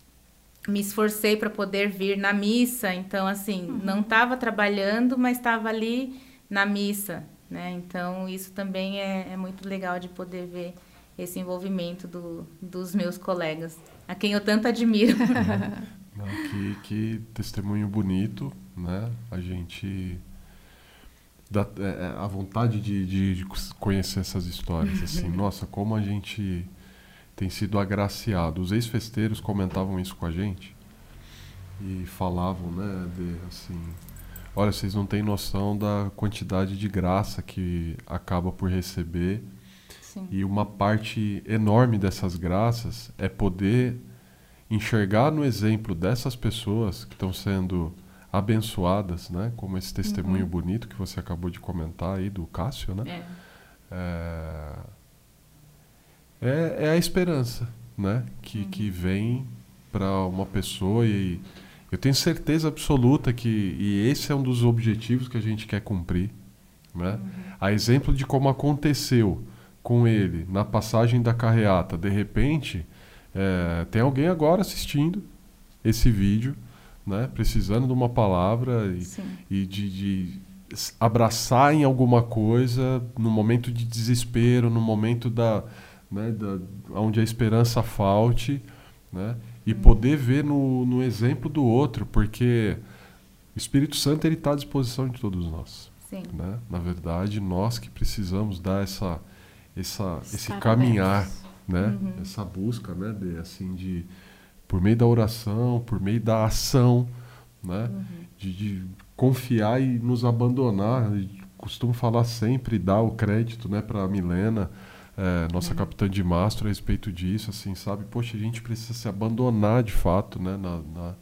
me esforcei para poder vir na missa, então assim, uhum. não estava trabalhando, mas estava ali na missa, né? Então isso também é, é, muito legal de poder ver esse envolvimento do, dos meus colegas, a quem eu tanto admiro. (laughs) Que, que testemunho bonito, né? A gente é, é, a vontade de, de, conhecer essas histórias, assim, (laughs) nossa, como a gente tem sido agraciado. Os ex-festeiros comentavam isso com a gente e falavam, né, de assim, Olha, vocês não têm noção da quantidade de graça que acaba por receber. Sim. E uma parte enorme dessas graças é poder enxergar no exemplo dessas pessoas que estão sendo abençoadas, né? Como esse testemunho uhum. bonito que você acabou de comentar aí do Cássio, né? É, é, é, a esperança, né? Que, uhum. que vem para uma pessoa e eu tenho certeza absoluta que e esse é um dos objetivos que a gente quer cumprir, né? Uhum. A exemplo de como aconteceu com ele na passagem da carreata, de repente é, tem alguém agora assistindo esse vídeo, né? Precisando de uma palavra e, e de, de abraçar em alguma coisa no momento de desespero, no momento da, né, da onde a esperança falte, né? E poder ver no, no exemplo do outro, porque o Espírito Santo ele está à disposição de todos nós. Sim. Né? Na verdade, nós que precisamos dar essa, essa esse caminhar, né? Uhum. Essa busca, né? De, assim, de por meio da oração, por meio da ação, né? Uhum. De, de, confiar e nos abandonar. Eu costumo falar sempre, dar o crédito, né? Para a Milena é, nossa uhum. capitã de mastro a respeito disso, assim, sabe? Poxa, a gente precisa se abandonar de fato, né, na, na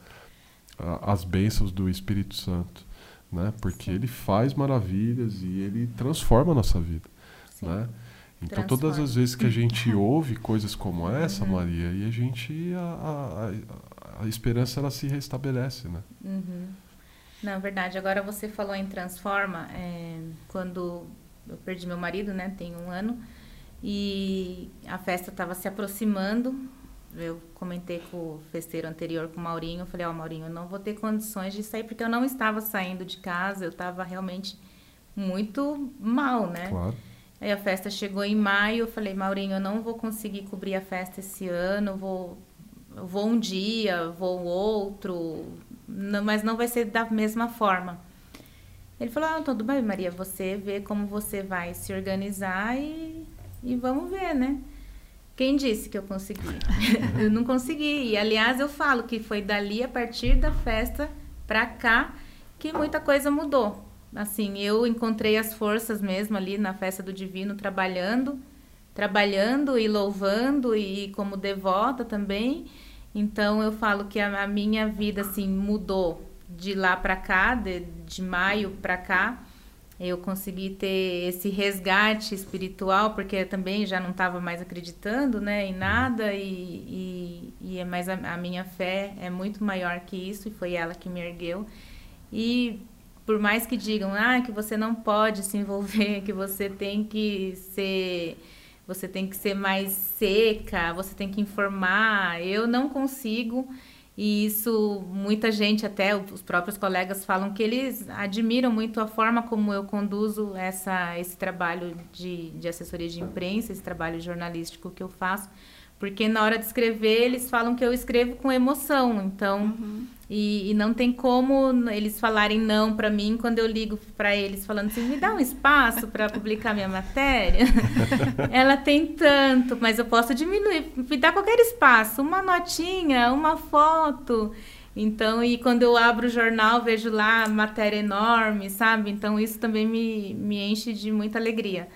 a, as bênçãos do Espírito Santo, né? Porque Sim. ele faz maravilhas e ele transforma a nossa vida, Sim. né? Então transforma. todas as vezes que a gente (laughs) ouve coisas como essa, uhum. Maria, e a gente a, a, a, esperança ela se restabelece, né? Uhum. Não, verdade. Agora você falou em transforma. É, quando eu perdi meu marido, né? Tem um ano. E a festa estava se aproximando. Eu comentei com o festeiro anterior, com o Maurinho. Eu falei: Ó, oh, Maurinho, eu não vou ter condições de sair, porque eu não estava saindo de casa, eu estava realmente muito mal, né? Claro. Aí a festa chegou em maio. Eu falei: Maurinho, eu não vou conseguir cobrir a festa esse ano, vou, vou um dia, vou outro, não, mas não vai ser da mesma forma. Ele falou: ah, tudo bem, Maria, você vê como você vai se organizar e e vamos ver, né? Quem disse que eu consegui? (laughs) eu não consegui. E aliás, eu falo que foi dali a partir da festa para cá que muita coisa mudou. Assim, eu encontrei as forças mesmo ali na festa do Divino trabalhando, trabalhando e louvando e como devota também. Então eu falo que a, minha vida assim mudou de lá para cá, de, de maio para cá, eu consegui ter esse resgate espiritual, porque também já não estava mais acreditando né, em nada, e, e, e é mais a, a, minha fé é muito maior que isso, e foi ela que me ergueu. E por mais que digam ah, que você não pode se envolver, (laughs) que você tem que ser. Você tem que ser mais seca, você tem que informar. Eu não consigo. E isso, muita gente, até os próprios colegas falam que eles admiram muito a forma como eu conduzo essa, esse trabalho de, de assessoria de imprensa, esse trabalho jornalístico que eu faço, porque na hora de escrever eles falam que eu escrevo com emoção, então uhum. e, e, não tem como eles falarem não para mim quando eu ligo para eles falando assim me dá um espaço para publicar minha matéria. (laughs) Ela tem tanto, mas eu posso diminuir, me dá qualquer espaço, uma notinha, uma foto. Então, e quando eu abro o jornal, vejo lá matéria enorme, sabe? Então, isso também me, me enche de muita alegria.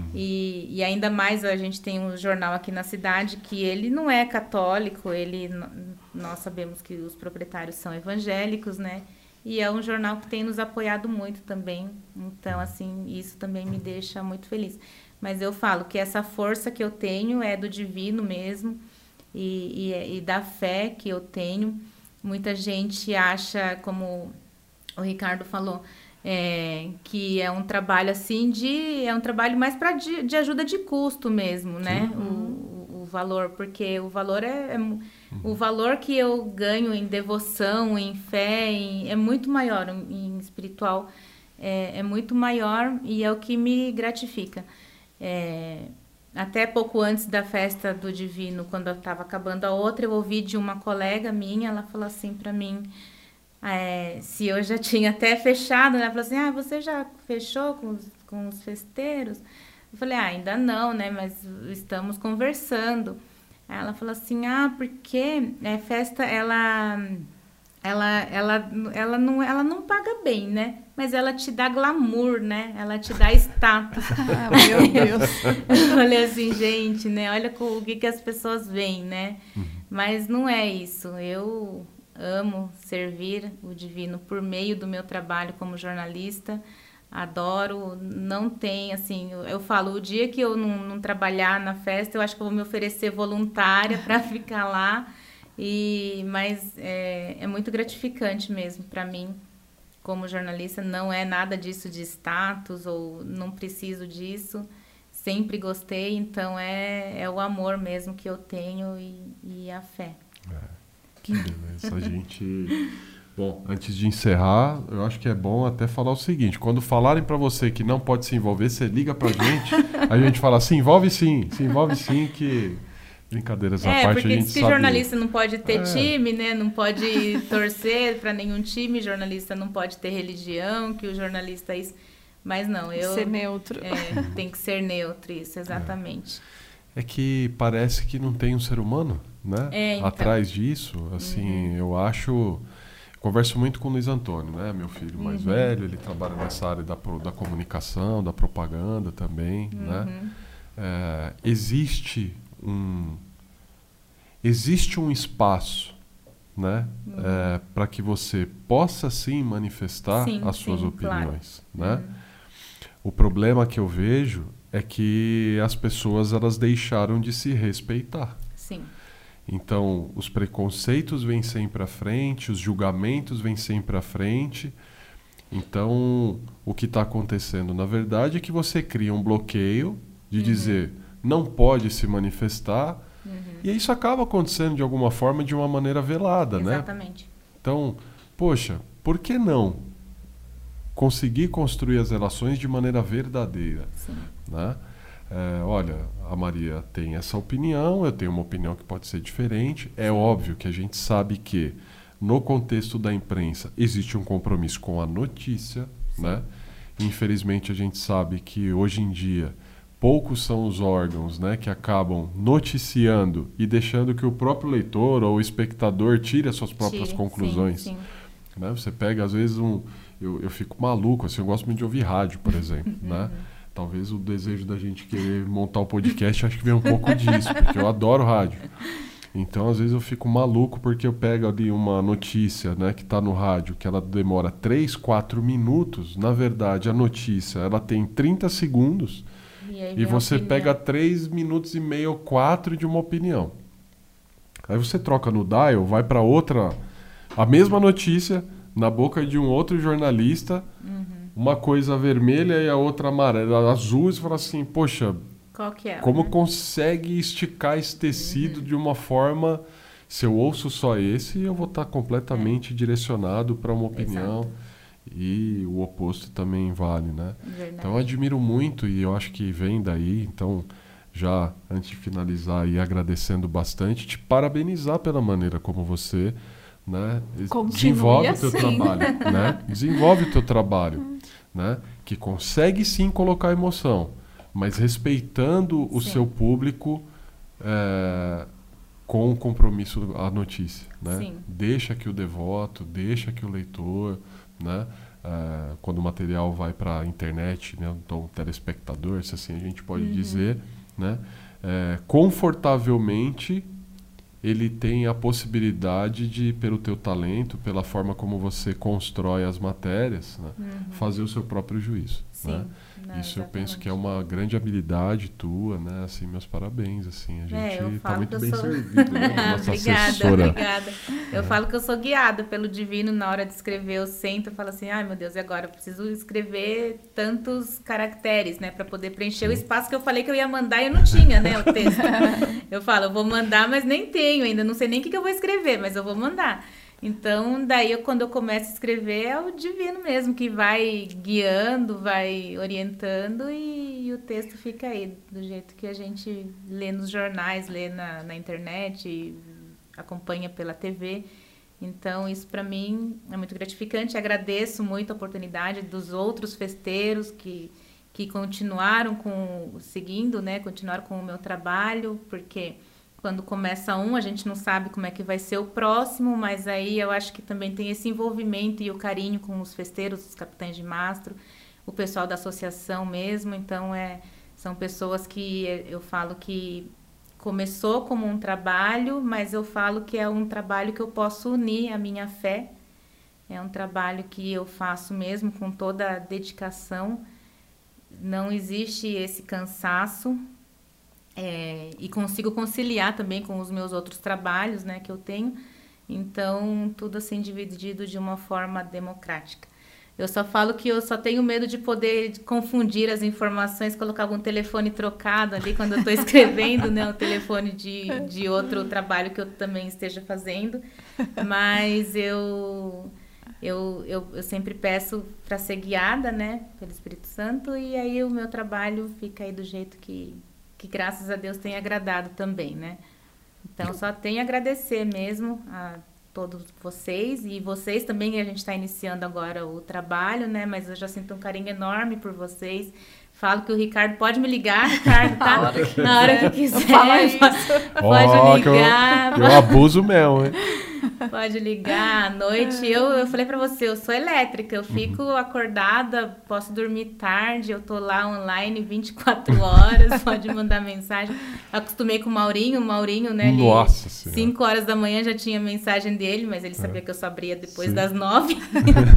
Uhum. E, e, ainda mais a gente tem um jornal aqui na cidade que ele não é católico, ele nós sabemos que os proprietários são evangélicos, né? E é um jornal que tem nos apoiado muito também. Então, assim, isso também me deixa muito feliz. Mas eu falo que essa força que eu tenho é do divino mesmo e, e, e da fé que eu tenho. Muita gente acha, como o Ricardo falou, é, que é um trabalho assim de é um trabalho mais para de, de, ajuda de custo mesmo né? O, o, o, valor porque o valor é, é uhum. o valor que eu ganho em devoção em fé em, é muito maior em, espiritual é, é, muito maior e é o que me gratifica. É, até pouco antes da festa do divino quando eu estava acabando a outra eu ouvi de uma colega minha ela falou assim para mim é, se eu já tinha até fechado, né? Ela falou assim, ah, você já fechou com os, com os festeiros? Eu falei, ah, ainda não, né? Mas estamos conversando. Aí ela falou assim, ah, porque é, festa, ela, ela, ela, ela, não, ela não paga bem, né? Mas ela te dá glamour, né? Ela te dá status. (laughs) ah, meu (laughs) Deus. eu falei assim, gente, né? Olha o que, que as pessoas veem, né? Uhum. Mas não é isso. Eu amo servir o divino por meio do meu trabalho como jornalista. Adoro, não tem assim, eu, eu falo, o dia que eu não, não, trabalhar na festa, eu acho que eu vou me oferecer voluntária para (laughs) ficar lá. E mas é, é muito gratificante mesmo para mim como jornalista, não é nada disso de status ou não preciso disso. Sempre gostei, então é, é o amor mesmo que eu tenho e, e a fé. É. Que beleza. A gente. Bom, antes de encerrar, eu acho que é bom até falar o seguinte: quando falarem para você que não pode se envolver, você liga pra gente, a gente fala: se envolve sim, se envolve sim, que. Brincadeiras à é, parte, a gente se jornalista não pode ter é. time, né? Não pode torcer para nenhum time, jornalista não pode ter religião, que o jornalista é isso. Mas não, eu. Ser neutro. É, tem que ser neutro, isso, (laughs) exatamente. É. é que parece que não tem um ser humano né? É, então. Atrás disso, assim, uhum. eu acho. converso muito com o Luiz Antônio, né? Meu filho mais uhum. velho, ele trabalha nessa área da, da comunicação, da propaganda também, né? uhum. né? É, existe um existe um espaço, né? Uhum. É, para que você possa sim manifestar sim, as suas sim, opiniões, claro. né? Uhum. O problema que eu vejo é que as pessoas elas deixaram de se respeitar. Então, os preconceitos vêm sempre à frente, os julgamentos vêm sempre à frente. Então, o que está acontecendo, na verdade, é que você cria um bloqueio de uhum. dizer não pode se manifestar. Uhum. E isso acaba acontecendo de alguma forma de uma maneira velada, Exatamente. né? Exatamente. Então, poxa, por que não conseguir construir as relações de maneira verdadeira? Sim. Né? É, olha, a Maria tem essa opinião, eu tenho uma opinião que pode ser diferente. É óbvio que a gente sabe que, no contexto da imprensa, existe um compromisso com a notícia, né? Infelizmente, a gente sabe que hoje em dia poucos são os órgãos né, que acabam noticiando e deixando que o próprio leitor ou espectador tire as suas próprias tire, conclusões. Sim, sim. Né? Você pega, às vezes, um. Eu, eu fico maluco, assim, eu gosto muito de ouvir rádio, por (laughs) exemplo. né? Talvez o desejo da gente querer montar o um podcast, acho que vem um pouco disso, porque eu adoro rádio. Então, às vezes eu fico maluco porque eu pego ali uma notícia, né, que está no rádio, que ela demora 3, 4 minutos. Na verdade, a notícia, ela tem 30 segundos e, e você pega 3 minutos e meio ou 4 de uma opinião. Aí você troca no dial, vai para outra a mesma notícia na boca de um outro jornalista, uhum. Uma coisa vermelha e a outra amarela, azul, e você fala assim, poxa, qual que é? Como né? consegue esticar esse tecido uhum. de uma forma. Se eu ouço só esse, eu vou estar completamente é. direcionado para uma opinião. Exato. E o oposto também vale, né? Verdade. Então eu admiro muito e eu acho que vem daí. Então, já antes de finalizar e agradecendo bastante, te parabenizar pela maneira como você né, desenvolve assim. o teu trabalho, né? (laughs) Desenvolve o teu trabalho, né? Que consegue sim colocar emoção mas respeitando o Sim. seu público é, com o compromisso à notícia. Né? Sim. Deixa que o devoto, deixa que o leitor, né? É, quando o material vai para a internet, né? então o telespectador, se assim a gente pode uhum. dizer, né? É, confortavelmente ele tem a possibilidade de, pelo teu talento, pela forma como você constrói as matérias, né? uhum. fazer o seu próprio juízo. Sim. Né? Não, Isso exatamente. eu penso que é uma grande habilidade tua, né? Assim, meus parabéns, assim, a é, gente está muito bem sou... servido, (laughs) né? Nossa obrigada, assessora. obrigada. Eu é. falo que eu sou guiada pelo divino na hora de escrever, eu sento e falo assim, ai meu Deus, e agora? Eu preciso escrever tantos caracteres, né? Para poder preencher Sim. o espaço que eu falei que eu ia mandar e eu não tinha, né? O texto. (laughs) eu falo, eu vou mandar, mas nem tenho ainda, não sei nem o que, que eu vou escrever, mas eu vou mandar. Então, daí eu, quando eu começo a escrever, é o divino mesmo que vai guiando, vai orientando e, e o texto fica aí, do jeito que a gente lê nos jornais, lê na, na internet, acompanha pela TV. Então, isso para mim é muito gratificante. Agradeço muito a oportunidade dos outros festeiros que, que continuaram com seguindo, né, continuaram com o meu trabalho, porque quando começa um, a gente não sabe como é que vai ser o próximo, mas aí eu acho que também tem esse envolvimento e o carinho com os festeiros, os capitães de mastro, o pessoal da associação mesmo. Então, é, são pessoas que eu falo que começou como um trabalho, mas eu falo que é um trabalho que eu posso unir a minha fé. É um trabalho que eu faço mesmo com toda a dedicação. Não existe esse cansaço, é, e consigo conciliar também com os meus outros trabalhos, né, que eu tenho. Então, tudo assim dividido de uma forma democrática. Eu só falo que eu só tenho medo de poder confundir as informações, colocar algum telefone trocado ali quando eu estou escrevendo, né? O telefone de, de outro trabalho que eu também esteja fazendo. Mas eu, eu, eu, eu sempre peço para ser guiada, né? Pelo Espírito Santo. E aí o meu trabalho fica aí do jeito que, que graças a Deus tem agradado também, né? Então, só tenho a agradecer mesmo a todos vocês e vocês também, que a gente está iniciando agora o trabalho, né? Mas eu já sinto um carinho enorme por vocês. Falo que o Ricardo pode me ligar, Ricardo, tá? (laughs) Na hora que, Na hora que quiser. Pode oh, ligar. Que eu, eu abuso mesmo, hein? (laughs) Pode ligar à noite. Eu, eu falei para você, eu sou elétrica, eu fico uhum. acordada, posso dormir tarde, eu tô lá online 24 (laughs) horas, pode mandar mensagem. acostumei com o Maurinho, o Maurinho, né? Nossa ele, 5 horas da manhã já tinha mensagem dele, mas ele sabia é. que eu só abria depois Sim. das 9.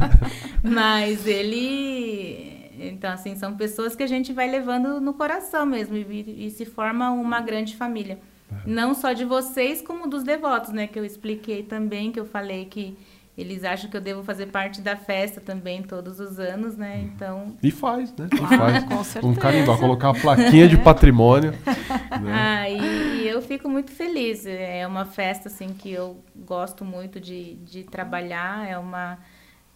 (laughs) mas ele. Então, assim, são pessoas que a gente vai levando no coração mesmo e, e se forma uma grande família. Não só de vocês, como dos devotos, né? Que eu expliquei também, que eu falei que eles acham que eu devo fazer parte da festa também todos os anos, né? Então. E faz, né? E faz. Com certeza. Um carimbo, colocar uma plaquinha de (laughs) patrimônio. Né? Ah, e, e, eu fico muito feliz. É uma festa, assim, que eu gosto muito de, de trabalhar. É uma.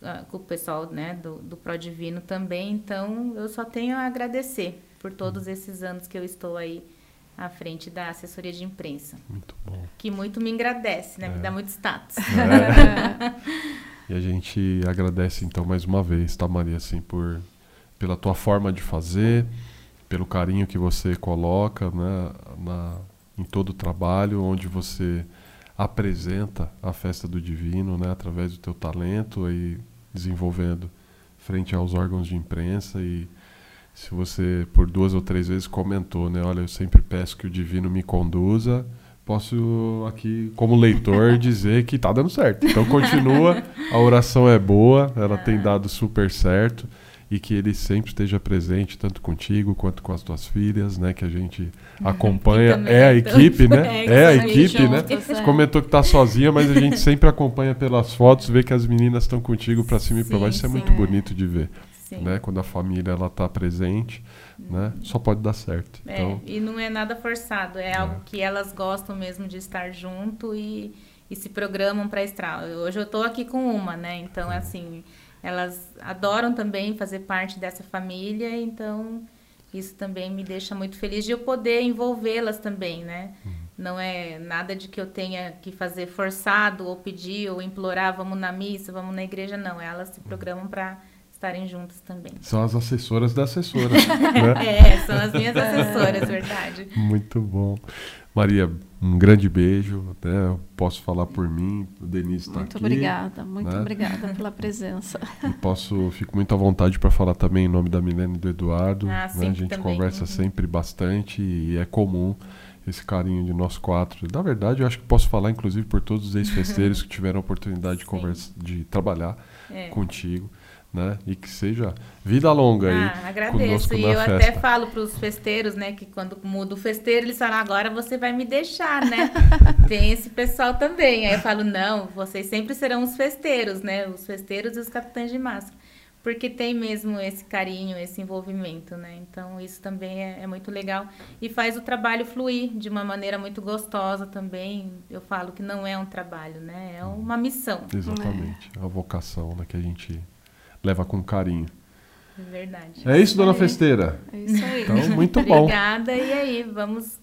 Uh, com o pessoal né, do, do Pro Divino também. Então, eu só tenho a agradecer por todos esses anos que eu estou aí à frente da assessoria de imprensa. Muito bom. Que muito me agradece, né? É. Me dá muito status. É. (laughs) e a gente agradece então mais uma vez, tá, Maria, assim, por pela tua forma de fazer, pelo carinho que você coloca, né, na, em todo o trabalho, onde você apresenta a festa do divino, né, através do teu talento aí desenvolvendo frente aos órgãos de imprensa e se você por duas ou três vezes comentou, né? Olha, eu sempre peço que o divino me conduza posso aqui, como leitor, (laughs) dizer que tá dando certo. Então continua, a oração é boa, ela tem ah. dado super certo e que ele sempre esteja presente, tanto contigo quanto com as tuas filhas, né? Que a gente uhum. acompanha. É a equipe, né? (laughs) É, é a equipe, né? Você é. comentou que tá sozinha, mas a gente sempre acompanha pelas fotos, vê que as meninas estão contigo para cima sim, e para baixo. Isso é muito bonito de ver. Sim. Né? Quando a família ela tá presente, né? Só pode dar certo. É, então... e não é nada forçado, é, é, algo que elas gostam mesmo de estar junto e, e se programam para estar. Hoje eu estou aqui com uma, né? Então, assim, elas adoram também fazer parte dessa família, então isso também me deixa muito feliz de eu poder envolvê-las também, né? Uhum. Não é nada de que eu tenha que fazer forçado ou pedir ou implorar, vamos na missa, vamos na igreja, não. Elas se programam para estarem juntas também. São as assessoras da assessora. (laughs) né? É, são as minhas (laughs) assessoras, verdade. Muito bom. Maria, um grande beijo. Né? Eu posso falar por mim, o Denise está aqui. Muito obrigada, muito né? obrigada (laughs) pela presença. E posso, fico muito à vontade para falar também em nome da Milene e do Eduardo. Ah, né? A gente também. conversa uhum. sempre bastante e é comum esse carinho de nós quatro. Na verdade, eu acho que posso falar, inclusive, por todos os ex-festeiros (laughs) que tiveram a oportunidade de, conversa, de trabalhar é. contigo né? E que seja vida longa ah, aí. Agradeço. E eu festa. até falo para os festeiros, né? Que quando muda o festeiro, eles falam, agora você vai me deixar, né? (laughs) Tem esse pessoal também. Aí eu falo, não, vocês sempre serão os festeiros, né? Os festeiros e os capitães de máscara. Porque tem mesmo esse carinho, esse envolvimento, né? Então isso também é, é muito legal. E faz o trabalho fluir de uma maneira muito gostosa também. Eu falo que não é um trabalho, né? É uma missão. Exatamente. É a vocação né, que a gente leva com carinho. É verdade. É isso, dona Festeira? É isso aí. Então, muito bom. Obrigada. E aí, vamos,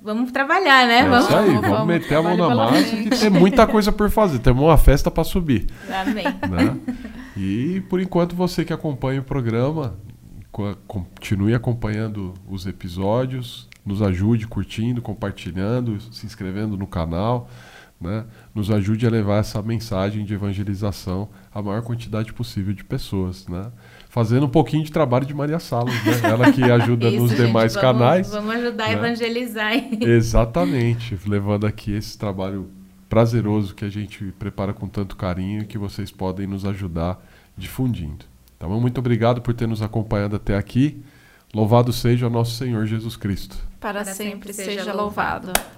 vamos trabalhar, né? É vamos, isso aí, (laughs) vamos, vamos meter a mão na massa que tem muita coisa por fazer. Temos uma festa para subir. Amém. Né? E, por enquanto, você que acompanha o programa, continue acompanhando os episódios, nos ajude curtindo, compartilhando, se inscrevendo no canal né, nos ajude a levar essa mensagem de evangelização à maior quantidade possível de pessoas, né? Fazendo um pouquinho de trabalho de Maria Salas, né? Ela que (laughs) ajuda Isso, nos gente, demais vamos, canais. Vamos ajudar né? a evangelizar. (laughs) Exatamente, levando aqui esse trabalho prazeroso que a gente prepara com tanto carinho e que vocês podem nos ajudar difundindo. Tá bom? Muito obrigado por ter nos acompanhado até aqui. Louvado seja o nosso Senhor Jesus Cristo. Para, Para sempre, sempre seja louvado. louvado.